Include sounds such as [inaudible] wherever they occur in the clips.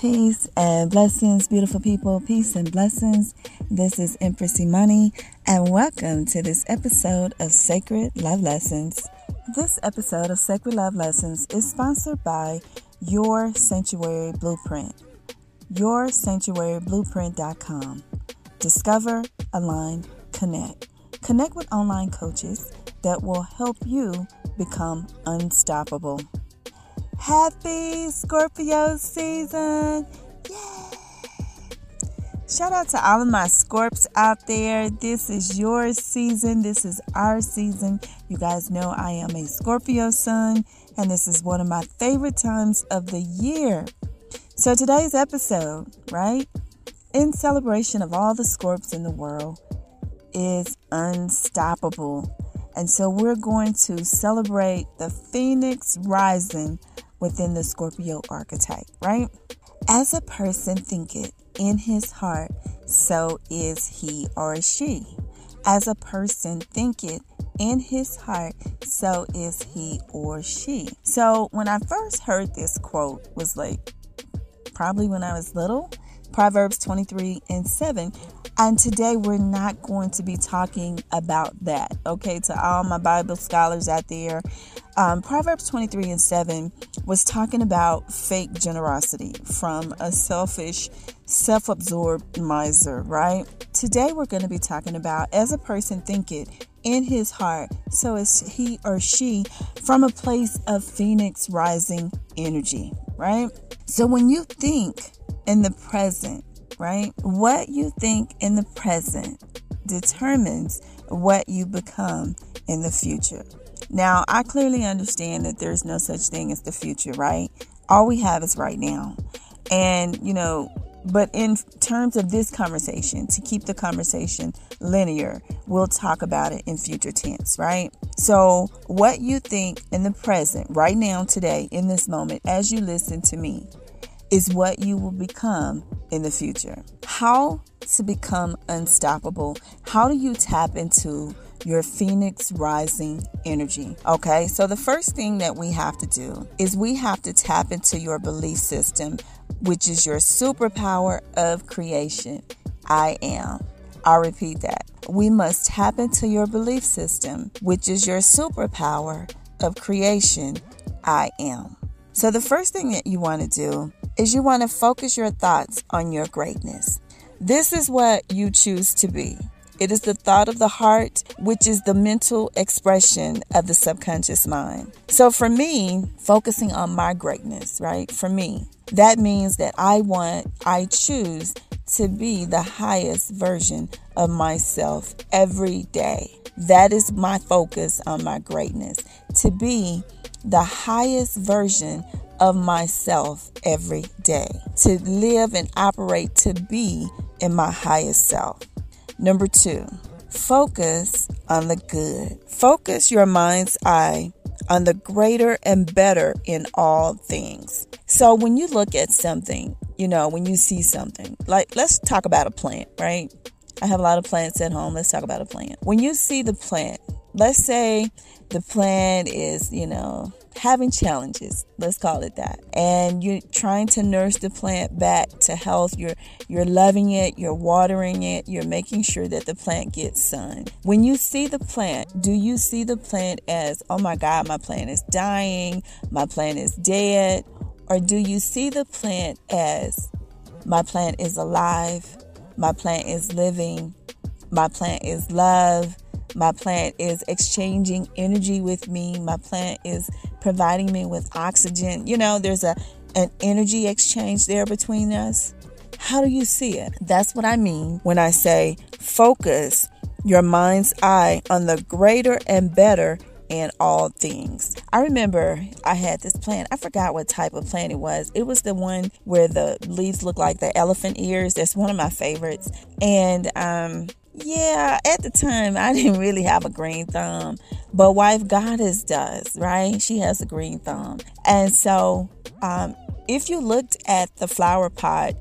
Peace and blessings, beautiful people. Peace and blessings. This is Empress Imani, and welcome to this episode of Sacred Love Lessons. This episode of Sacred Love Lessons is sponsored by Your Sanctuary Blueprint. YourSanctuaryBlueprint.com. Discover, align, connect. Connect with online coaches that will help you become unstoppable. Happy Scorpio season! Yay! Shout out to all of my Scorps out there. This is your season. This is our season. You guys know I am a Scorpio sun, and this is one of my favorite times of the year. So, today's episode, right, in celebration of all the Scorps in the world, is unstoppable. And so, we're going to celebrate the Phoenix rising within the Scorpio archetype, right? As a person thinketh in his heart, so is he or she. As a person thinketh in his heart, so is he or she. So when I first heard this quote was like probably when I was little, Proverbs 23 and 7. And today we're not going to be talking about that. Okay, to all my Bible scholars out there, um, Proverbs 23 and 7 was talking about fake generosity from a selfish, self absorbed miser, right? Today we're going to be talking about as a person thinketh in his heart, so is he or she from a place of phoenix rising energy, right? So when you think in the present, right, what you think in the present determines what you become in the future. Now, I clearly understand that there's no such thing as the future, right? All we have is right now. And, you know, but in terms of this conversation, to keep the conversation linear, we'll talk about it in future tense, right? So, what you think in the present, right now, today, in this moment, as you listen to me, is what you will become in the future. How to become unstoppable? How do you tap into your phoenix rising energy. Okay, so the first thing that we have to do is we have to tap into your belief system, which is your superpower of creation. I am. I'll repeat that. We must tap into your belief system, which is your superpower of creation. I am. So, the first thing that you want to do is you want to focus your thoughts on your greatness. This is what you choose to be. It is the thought of the heart, which is the mental expression of the subconscious mind. So for me, focusing on my greatness, right? For me, that means that I want, I choose to be the highest version of myself every day. That is my focus on my greatness. To be the highest version of myself every day. To live and operate to be in my highest self. Number two, focus on the good. Focus your mind's eye on the greater and better in all things. So when you look at something, you know, when you see something, like let's talk about a plant, right? I have a lot of plants at home. Let's talk about a plant. When you see the plant, let's say the plant is, you know, having challenges let's call it that and you're trying to nurse the plant back to health you're you're loving it you're watering it you're making sure that the plant gets sun when you see the plant do you see the plant as oh my god my plant is dying my plant is dead or do you see the plant as my plant is alive my plant is living my plant is love my plant is exchanging energy with me. My plant is providing me with oxygen. You know, there's a an energy exchange there between us. How do you see it? That's what I mean when I say focus your mind's eye on the greater and better in all things. I remember I had this plant. I forgot what type of plant it was. It was the one where the leaves look like the elephant ears. That's one of my favorites. And um yeah, at the time I [laughs] didn't really have a green thumb, but wife goddess does, right? She has a green thumb. And so um, if you looked at the flower pot,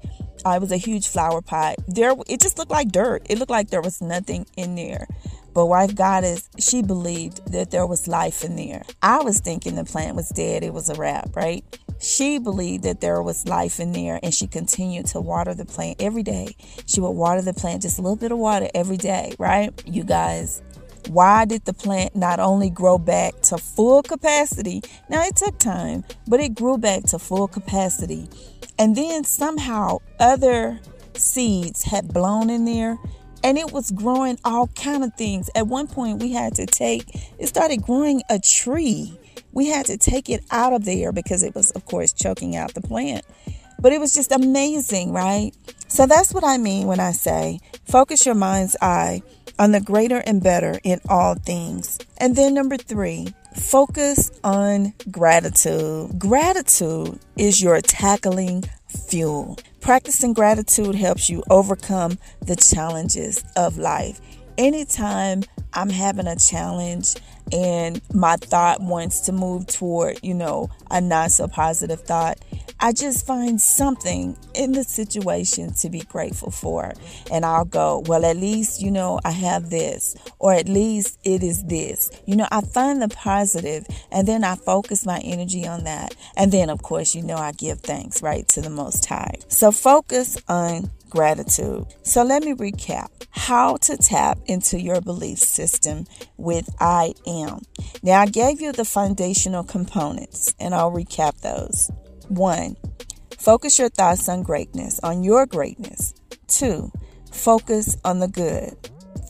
uh, was a huge flower pot. There, it just looked like dirt. It looked like there was nothing in there. But wife goddess, she believed that there was life in there. I was thinking the plant was dead. It was a wrap, right? She believed that there was life in there and she continued to water the plant every day. She would water the plant just a little bit of water every day, right? You guys, why did the plant not only grow back to full capacity? Now it took time, but it grew back to full capacity. And then somehow other seeds had blown in there and it was growing all kind of things. At one point we had to take it started growing a tree. We had to take it out of there because it was of course choking out the plant. But it was just amazing, right? So that's what I mean when I say focus your mind's eye on the greater and better in all things. And then number three, focus on gratitude. Gratitude is your tackling fuel. Practicing gratitude helps you overcome the challenges of life. Anytime I'm having a challenge and my thought wants to move toward, you know, a not so positive thought, I just find something in the situation to be grateful for. And I'll go, well, at least, you know, I have this, or at least it is this. You know, I find the positive and then I focus my energy on that. And then, of course, you know, I give thanks, right, to the Most High. So focus on gratitude. So let me recap how to tap into your belief system with I am. Now, I gave you the foundational components, and I'll recap those. One, focus your thoughts on greatness, on your greatness. Two, focus on the good.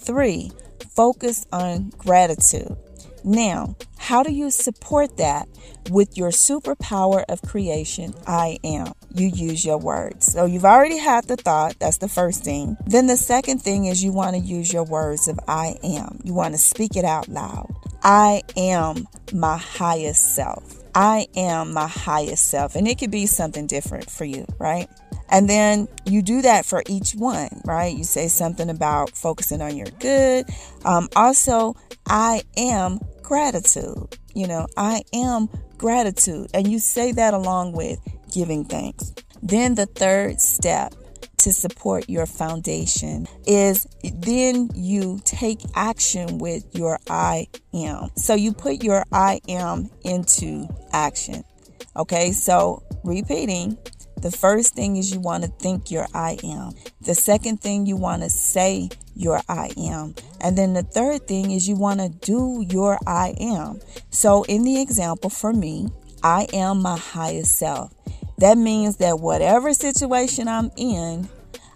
Three, focus on gratitude. Now, how do you support that with your superpower of creation? I am. You use your words. So you've already had the thought. That's the first thing. Then the second thing is you want to use your words of I am. You want to speak it out loud. I am my highest self. I am my highest self. And it could be something different for you, right? And then you do that for each one, right? You say something about focusing on your good. Um, also, I am gratitude. You know, I am gratitude. And you say that along with giving thanks. Then the third step to support your foundation is then you take action with your I am. So you put your I am into action. Okay, so repeating, the first thing is you want to think your I am. The second thing you want to say your I am. And then the third thing is you want to do your I am. So in the example for me, I am my highest self. That means that whatever situation I'm in,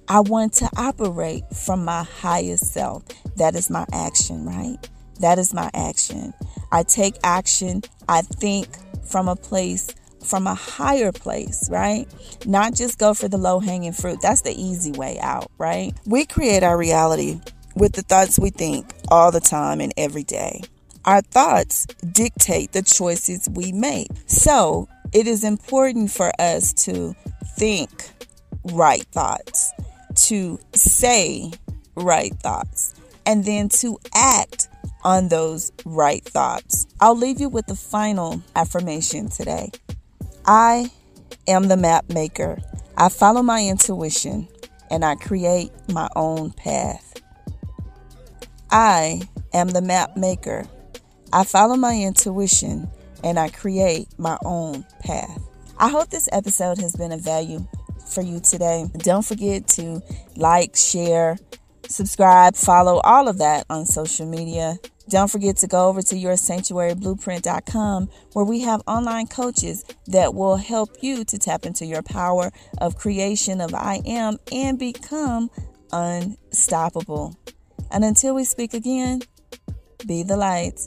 I want to operate from my highest self. That is my action, right? That is my action. I take action. I think from a place, from a higher place, right? Not just go for the low hanging fruit. That's the easy way out, right? We create our reality with the thoughts we think all the time and every day. Our thoughts dictate the choices we make. So it is important for us to think right thoughts, to say right thoughts, and then to act on those right thoughts. I'll leave you with the final affirmation today. I am the map maker. I follow my intuition and I create my own path. I am the map maker. I follow my intuition and I create my own path. I hope this episode has been of value for you today. Don't forget to like, share, subscribe, follow all of that on social media. Don't forget to go over to yoursanctuaryblueprint.com where we have online coaches that will help you to tap into your power of creation of I am and become unstoppable. And until we speak again, be the light